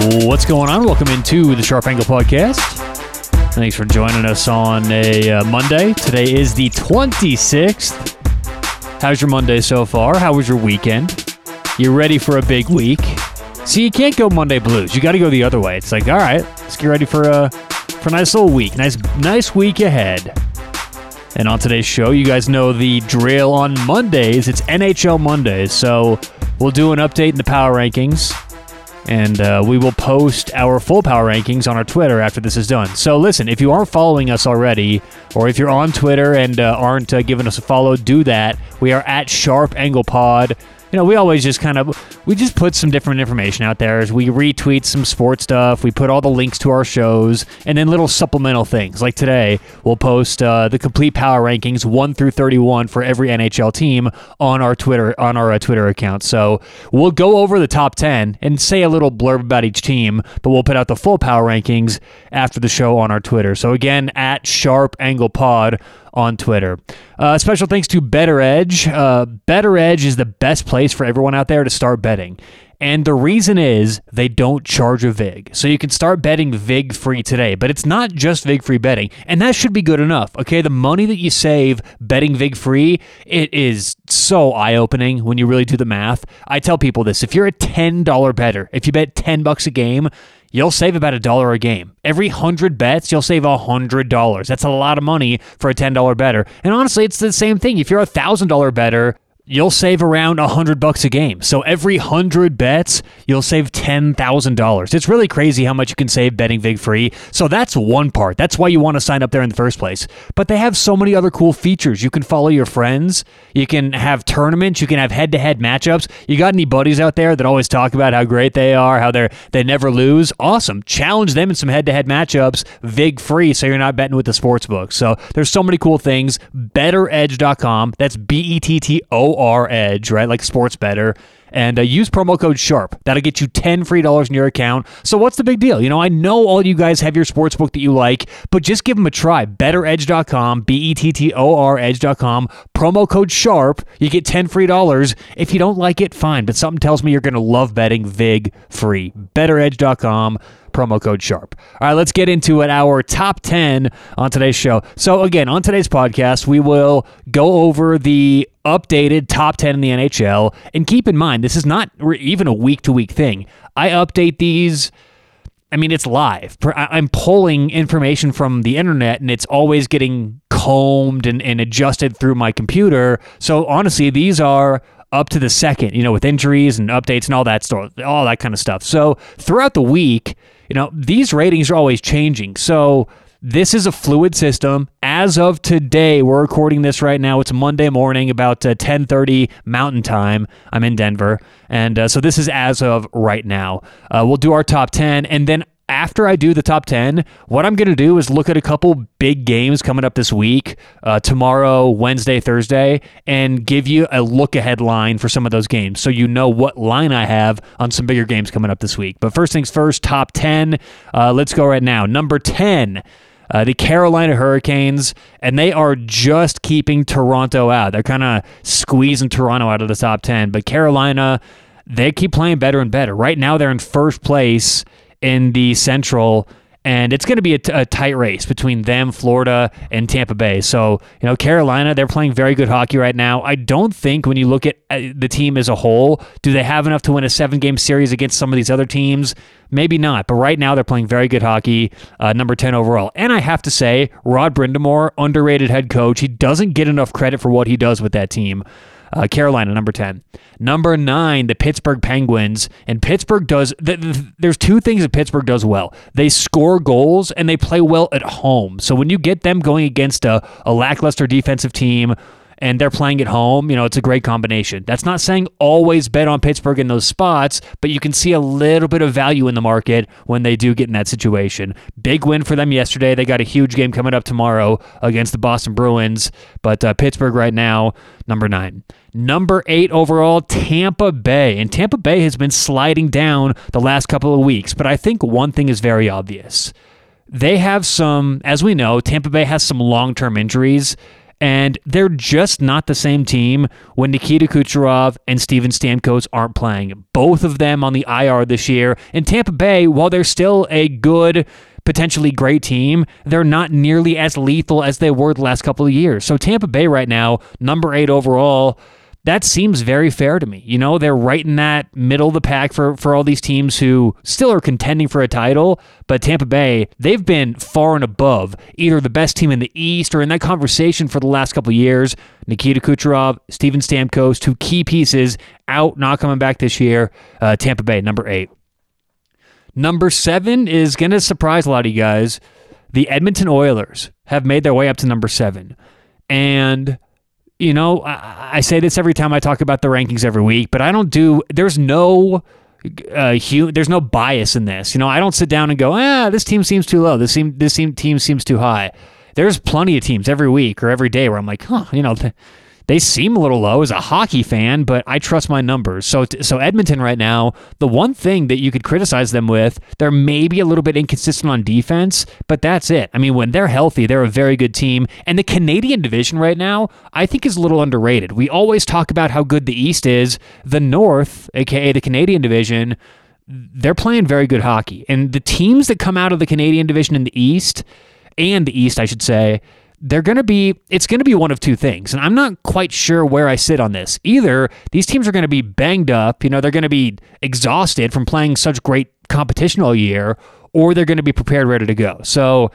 What's going on? Welcome into the Sharp Angle Podcast. Thanks for joining us on a uh, Monday. Today is the 26th. How's your Monday so far? How was your weekend? You ready for a big week? See, you can't go Monday blues. You got to go the other way. It's like, all right, let's get ready for a for a nice little week. Nice nice week ahead. And on today's show, you guys know the drill on Mondays. It's NHL Mondays, so we'll do an update in the power rankings and uh, we will post our full power rankings on our Twitter after this is done. So listen, if you aren't following us already, or if you're on Twitter and uh, aren't uh, giving us a follow, do that. We are at Sharp Angle Pod you know, we always just kind of we just put some different information out there as we retweet some sports stuff. We put all the links to our shows and then little supplemental things. Like today, we'll post uh, the complete power rankings one through thirty-one for every NHL team on our Twitter on our uh, Twitter account. So we'll go over the top ten and say a little blurb about each team, but we'll put out the full power rankings after the show on our Twitter. So again, at Sharp Angle Pod on Twitter. Uh, special thanks to BettorEdge. Uh, BettorEdge is the best place for everyone out there to start betting. And the reason is they don't charge a VIG. So you can start betting VIG free today, but it's not just VIG free betting. And that should be good enough. Okay. The money that you save betting VIG free, it is so eye opening when you really do the math. I tell people this if you're a $10 better, if you bet 10 bucks a game, you'll save about a dollar a game. Every hundred bets, you'll save a hundred dollars. That's a lot of money for a ten dollar better. And honestly, it's the same thing. If you're a thousand dollar better, you'll save around a hundred bucks a game. So every hundred bets, you'll save ten thousand dollars. It's really crazy how much you can save betting Vig free. So that's one part. That's why you want to sign up there in the first place. But they have so many other cool features. You can follow your friends. You can have tournaments. You can have head-to-head matchups. You got any buddies out there that always talk about how great they are, how they're they never lose? Awesome. Challenge them in some head-to-head matchups, Vig free, so you're not betting with the sports book. So there's so many cool things. BettorEdge.com. That's B E T T O R Edge, right? Like sports better. And uh, use promo code SHARP. That'll get you 10 free dollars in your account. So what's the big deal? You know, I know all you guys have your sports book that you like, but just give them a try. BettorEdge.com, B E T T O R Edge.com, promo code SHARP. You get 10 free dollars. If you don't like it, fine. But something tells me you're going to love betting VIG free. BettorEdge.com, promo code SHARP. All right, let's get into it. Our top 10 on today's show. So, again, on today's podcast, we will go over the updated top 10 in the NHL. And keep in mind, this is not even a week to week thing. I update these. I mean, it's live. I'm pulling information from the internet and it's always getting combed and, and adjusted through my computer. So, honestly, these are up to the second, you know, with injuries and updates and all that stuff, all that kind of stuff. So, throughout the week, you know, these ratings are always changing. So this is a fluid system. As of today, we're recording this right now. It's Monday morning, about uh, 10:30 Mountain Time. I'm in Denver, and uh, so this is as of right now. Uh, we'll do our top 10, and then after I do the top 10, what I'm going to do is look at a couple big games coming up this week, uh, tomorrow, Wednesday, Thursday, and give you a look ahead line for some of those games so you know what line I have on some bigger games coming up this week. But first things first, top 10. Uh, let's go right now. Number 10. Uh, the Carolina Hurricanes, and they are just keeping Toronto out. They're kind of squeezing Toronto out of the top 10. But Carolina, they keep playing better and better. Right now, they're in first place in the Central, and it's going to be a, t- a tight race between them, Florida, and Tampa Bay. So, you know, Carolina, they're playing very good hockey right now. I don't think when you look at uh, the team as a whole, do they have enough to win a seven game series against some of these other teams? Maybe not, but right now they're playing very good hockey, uh, number 10 overall. And I have to say, Rod Brind'Amour, underrated head coach, he doesn't get enough credit for what he does with that team. Uh, Carolina, number 10. Number nine, the Pittsburgh Penguins. And Pittsburgh does, th- th- there's two things that Pittsburgh does well. They score goals and they play well at home. So when you get them going against a, a lackluster defensive team and they're playing at home, you know, it's a great combination. That's not saying always bet on Pittsburgh in those spots, but you can see a little bit of value in the market when they do get in that situation. Big win for them yesterday. They got a huge game coming up tomorrow against the Boston Bruins, but uh, Pittsburgh right now, number nine. Number eight overall, Tampa Bay. And Tampa Bay has been sliding down the last couple of weeks, but I think one thing is very obvious. They have some, as we know, Tampa Bay has some long term injuries And they're just not the same team when Nikita Kucherov and Steven Stamkos aren't playing. Both of them on the IR this year. In Tampa Bay, while they're still a good potentially great team, they're not nearly as lethal as they were the last couple of years. So Tampa Bay right now, number eight overall, that seems very fair to me. You know, they're right in that middle of the pack for, for all these teams who still are contending for a title. But Tampa Bay, they've been far and above either the best team in the East or in that conversation for the last couple of years. Nikita Kucherov, Steven Stamkos, two key pieces out, not coming back this year. Uh, Tampa Bay, number eight. Number seven is going to surprise a lot of you guys. The Edmonton Oilers have made their way up to number seven. And you know, I, I, say this every time I talk about the rankings every week, but I don't do. There's no. Uh, hu- there's no bias in this. You know, I don't sit down and go, ah, this team seems too low. This team, this team, team seems too high. There's plenty of teams every week or every day where I'm like, huh, you know, th- they seem a little low as a hockey fan, but I trust my numbers. So, so Edmonton right now, the one thing that you could criticize them with, they're maybe a little bit inconsistent on defense, but that's it. I mean, when they're healthy, they're a very good team. And the Canadian division right now, I think is a little underrated. We always talk about how good the East is. The North, aka the Canadian division, they're playing very good hockey. And the teams that come out of the Canadian division in the East, and the East, I should say, they're going to be it's going to be one of two things and i'm not quite sure where i sit on this. Either these teams are going to be banged up you know they're going to be exhausted from playing such great competition all year or they're going to be prepared ready to go. So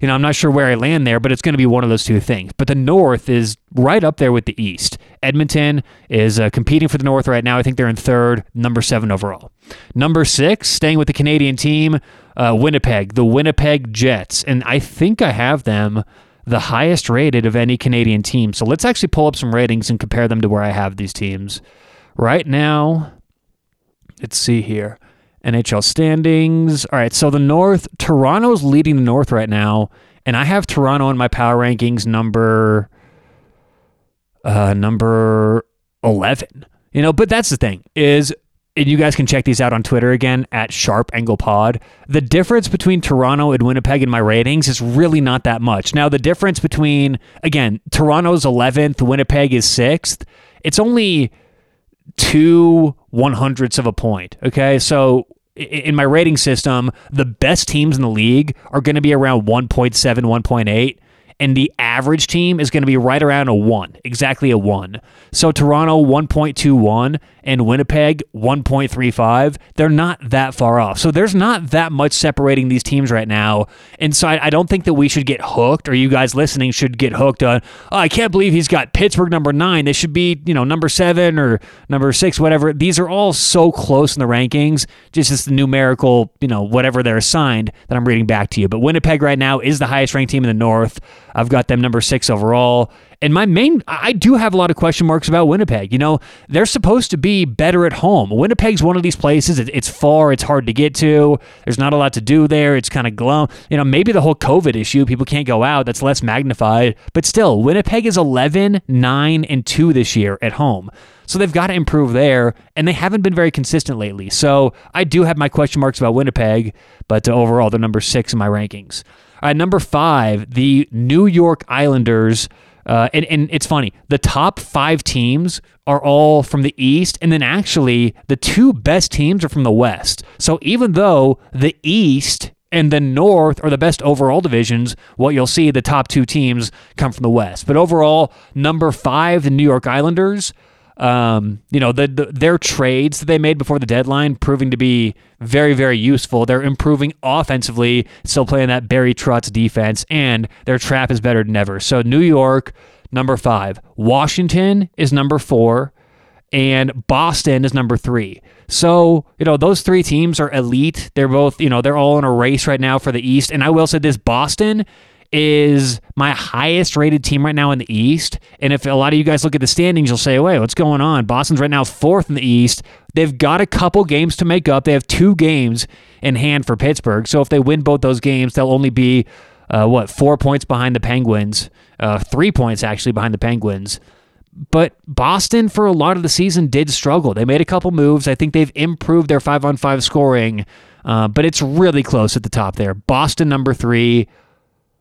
you know i'm not sure where i land there but it's going to be one of those two things. But the north is right up there with the east. Edmonton is uh, competing for the north right now. I think they're in third number seven overall. Number six staying with the canadian team uh, winnipeg the winnipeg jets. And i think i have them the highest rated of any Canadian team. So let's actually pull up some ratings and compare them to where I have these teams. Right now, let's see here. NHL standings. All right, so the North, Toronto's leading the North right now, and I have Toronto in my power rankings number uh number 11. You know, but that's the thing is and you guys can check these out on Twitter again at Sharp Angle Pod. The difference between Toronto and Winnipeg in my ratings is really not that much. Now, the difference between, again, Toronto's 11th, Winnipeg is 6th, it's only two one hundredths of a point. Okay. So in my rating system, the best teams in the league are going to be around 1.7, 1.8 and the average team is going to be right around a 1, exactly a 1. So Toronto 1.21 and Winnipeg 1.35. They're not that far off. So there's not that much separating these teams right now. And so I, I don't think that we should get hooked or you guys listening should get hooked on, oh, I can't believe he's got Pittsburgh number 9. They should be, you know, number 7 or number 6, whatever. These are all so close in the rankings, just as the numerical, you know, whatever they're assigned that I'm reading back to you. But Winnipeg right now is the highest ranked team in the North. I've got them number six overall. And my main, I do have a lot of question marks about Winnipeg. You know, they're supposed to be better at home. Winnipeg's one of these places. It's far. It's hard to get to. There's not a lot to do there. It's kind of glum. You know, maybe the whole COVID issue, people can't go out. That's less magnified. But still, Winnipeg is 11, 9, and 2 this year at home. So they've got to improve there, and they haven't been very consistent lately. So I do have my question marks about Winnipeg, but overall, they're number six in my rankings. Right, number five, the New York Islanders. Uh, and, and it's funny, the top five teams are all from the East, and then actually the two best teams are from the West. So even though the East and the North are the best overall divisions, what you'll see the top two teams come from the West. But overall, number five, the New York Islanders, um, you know, the, the, their trades that they made before the deadline proving to be very, very useful. They're improving offensively, still playing that Barry Trotz defense, and their trap is better than ever. So New York, number five. Washington is number four, and Boston is number three. So, you know, those three teams are elite. They're both, you know, they're all in a race right now for the East. And I will say this Boston is my highest rated team right now in the East. And if a lot of you guys look at the standings, you'll say, wait, what's going on? Boston's right now fourth in the East. They've got a couple games to make up. They have two games in hand for Pittsburgh. So if they win both those games, they'll only be, uh, what, four points behind the Penguins, uh, three points actually behind the Penguins. But Boston, for a lot of the season, did struggle. They made a couple moves. I think they've improved their five on five scoring, uh, but it's really close at the top there. Boston, number three.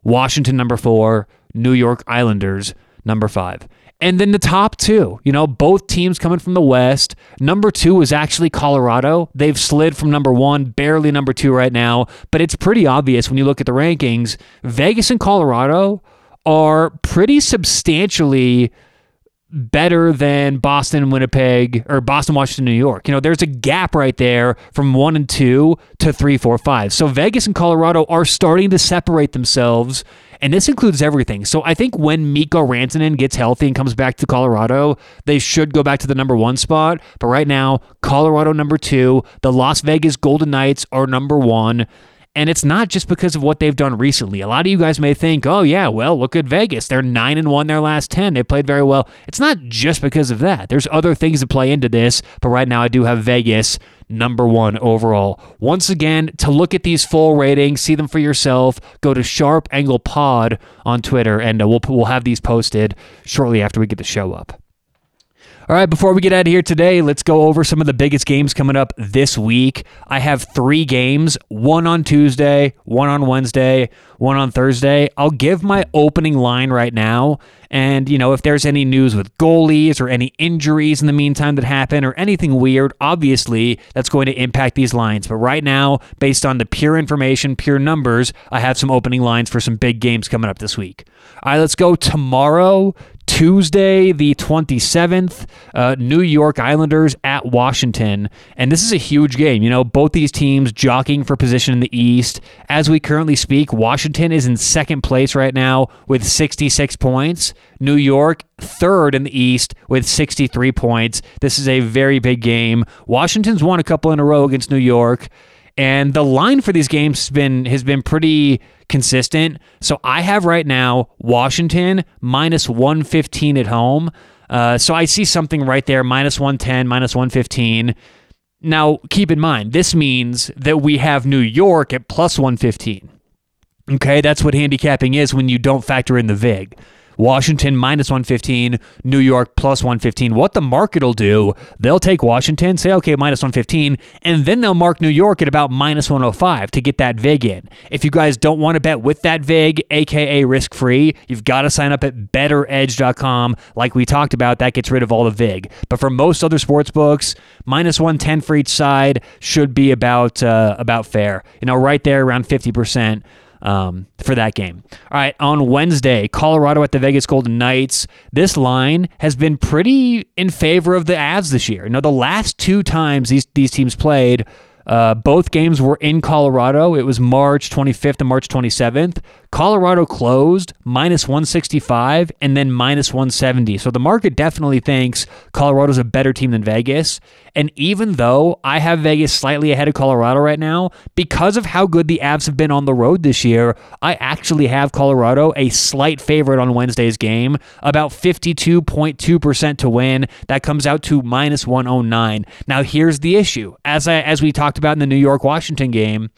Washington number four, New York Islanders number five. And then the top two, you know, both teams coming from the West. Number two is actually Colorado. They've slid from number one, barely number two right now. But it's pretty obvious when you look at the rankings. Vegas and Colorado are pretty substantially better than Boston, Winnipeg, or Boston, Washington, New York. You know, there's a gap right there from one and two to three, four, five. So Vegas and Colorado are starting to separate themselves, and this includes everything. So I think when Mikko Rantanen gets healthy and comes back to Colorado, they should go back to the number one spot. But right now, Colorado number two, the Las Vegas Golden Knights are number one. And it's not just because of what they've done recently. A lot of you guys may think, oh, yeah, well, look at Vegas. They're 9 and 1 their last 10. They played very well. It's not just because of that. There's other things that play into this. But right now, I do have Vegas number one overall. Once again, to look at these full ratings, see them for yourself, go to Sharp Angle Pod on Twitter, and uh, we'll, we'll have these posted shortly after we get the show up. All right, before we get out of here today, let's go over some of the biggest games coming up this week. I have three games one on Tuesday, one on Wednesday, one on Thursday. I'll give my opening line right now. And, you know, if there's any news with goalies or any injuries in the meantime that happen or anything weird, obviously that's going to impact these lines. But right now, based on the pure information, pure numbers, I have some opening lines for some big games coming up this week. All right, let's go tomorrow. Tuesday, the 27th, uh, New York Islanders at Washington. And this is a huge game. You know, both these teams jockeying for position in the East. As we currently speak, Washington is in second place right now with 66 points. New York, third in the East with 63 points. This is a very big game. Washington's won a couple in a row against New York. And the line for these games has been has been pretty consistent. So I have right now Washington minus 115 at home. Uh, so I see something right there minus 110, minus 115. Now, keep in mind, this means that we have New York at plus 115. Okay, that's what handicapping is when you don't factor in the VIG. Washington minus 115, New York plus 115. What the market will do, they'll take Washington, say, okay, minus 115, and then they'll mark New York at about minus 105 to get that VIG in. If you guys don't want to bet with that VIG, aka risk free, you've got to sign up at bettoredge.com. Like we talked about, that gets rid of all the VIG. But for most other sports books, minus 110 for each side should be about uh, about fair. You know, right there around 50% um, for that game. All right, on Wednesday, Colorado at the Vegas Golden Knights. This line has been pretty in favor of the Avs this year. Now, the last two times these these teams played, uh, both games were in Colorado. It was March 25th and March 27th. Colorado closed minus 165 and then minus 170. So the market definitely thinks Colorado's a better team than Vegas. And even though I have Vegas slightly ahead of Colorado right now, because of how good the Avs have been on the road this year, I actually have Colorado a slight favorite on Wednesday's game, about 52.2% to win. That comes out to minus 109. Now here's the issue. As I as we talked about in the New York Washington game,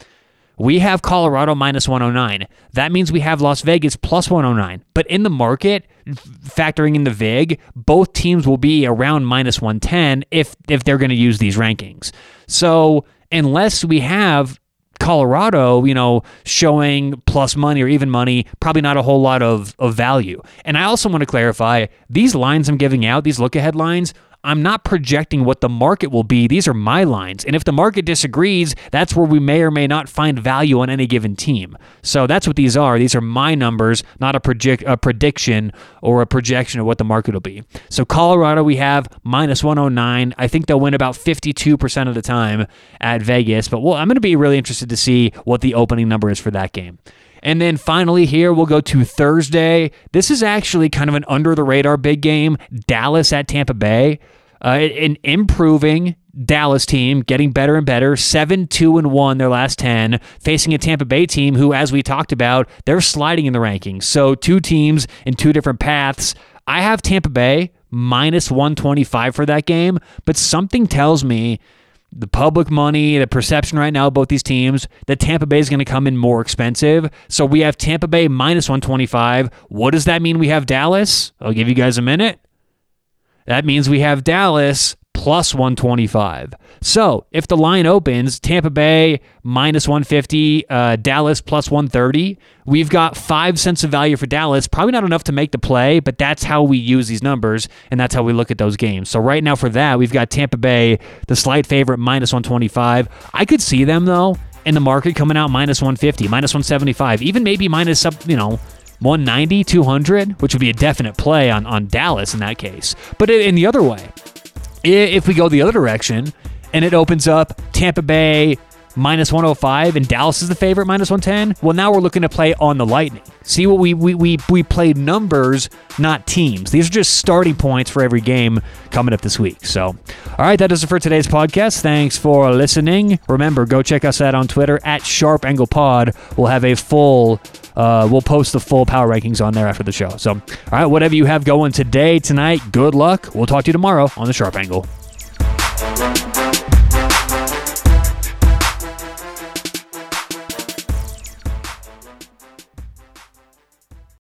we have Colorado minus 109. That means we have Las Vegas plus 109. But in the market, factoring in the VIG, both teams will be around minus 110 if if they're going to use these rankings. So unless we have Colorado, you know, showing plus money or even money, probably not a whole lot of, of value. And I also want to clarify these lines I'm giving out, these look ahead lines, I'm not projecting what the market will be. These are my lines. And if the market disagrees, that's where we may or may not find value on any given team. So that's what these are. These are my numbers, not a, project, a prediction or a projection of what the market will be. So Colorado, we have minus 109. I think they'll win about 52% of the time at Vegas. But well, I'm going to be really interested to see what the opening number is for that game. And then finally, here we'll go to Thursday. This is actually kind of an under the radar big game Dallas at Tampa Bay. Uh, an improving Dallas team, getting better and better, 7 2 and 1 their last 10, facing a Tampa Bay team who, as we talked about, they're sliding in the rankings. So, two teams in two different paths. I have Tampa Bay minus 125 for that game, but something tells me the public money, the perception right now about these teams, that Tampa Bay is going to come in more expensive. So we have Tampa Bay minus 125. What does that mean we have Dallas? I'll give you guys a minute. That means we have Dallas plus 125. So if the line opens, Tampa Bay minus 150, uh, Dallas plus 130, we've got five cents of value for Dallas. Probably not enough to make the play, but that's how we use these numbers, and that's how we look at those games. So right now for that, we've got Tampa Bay, the slight favorite, minus 125. I could see them, though, in the market coming out minus 150, minus 175, even maybe minus, you know, 190, 200, which would be a definite play on, on Dallas in that case. But in the other way, if we go the other direction and it opens up Tampa Bay minus 105 and Dallas is the favorite minus 110, well, now we're looking to play on the Lightning. See what we, we, we, we play numbers, not teams. These are just starting points for every game coming up this week. So, all right, that does it for today's podcast. Thanks for listening. Remember, go check us out on Twitter at Sharp Angle Pod. We'll have a full uh, we'll post the full power rankings on there after the show. So, all right, whatever you have going today, tonight, good luck. We'll talk to you tomorrow on the Sharp Angle.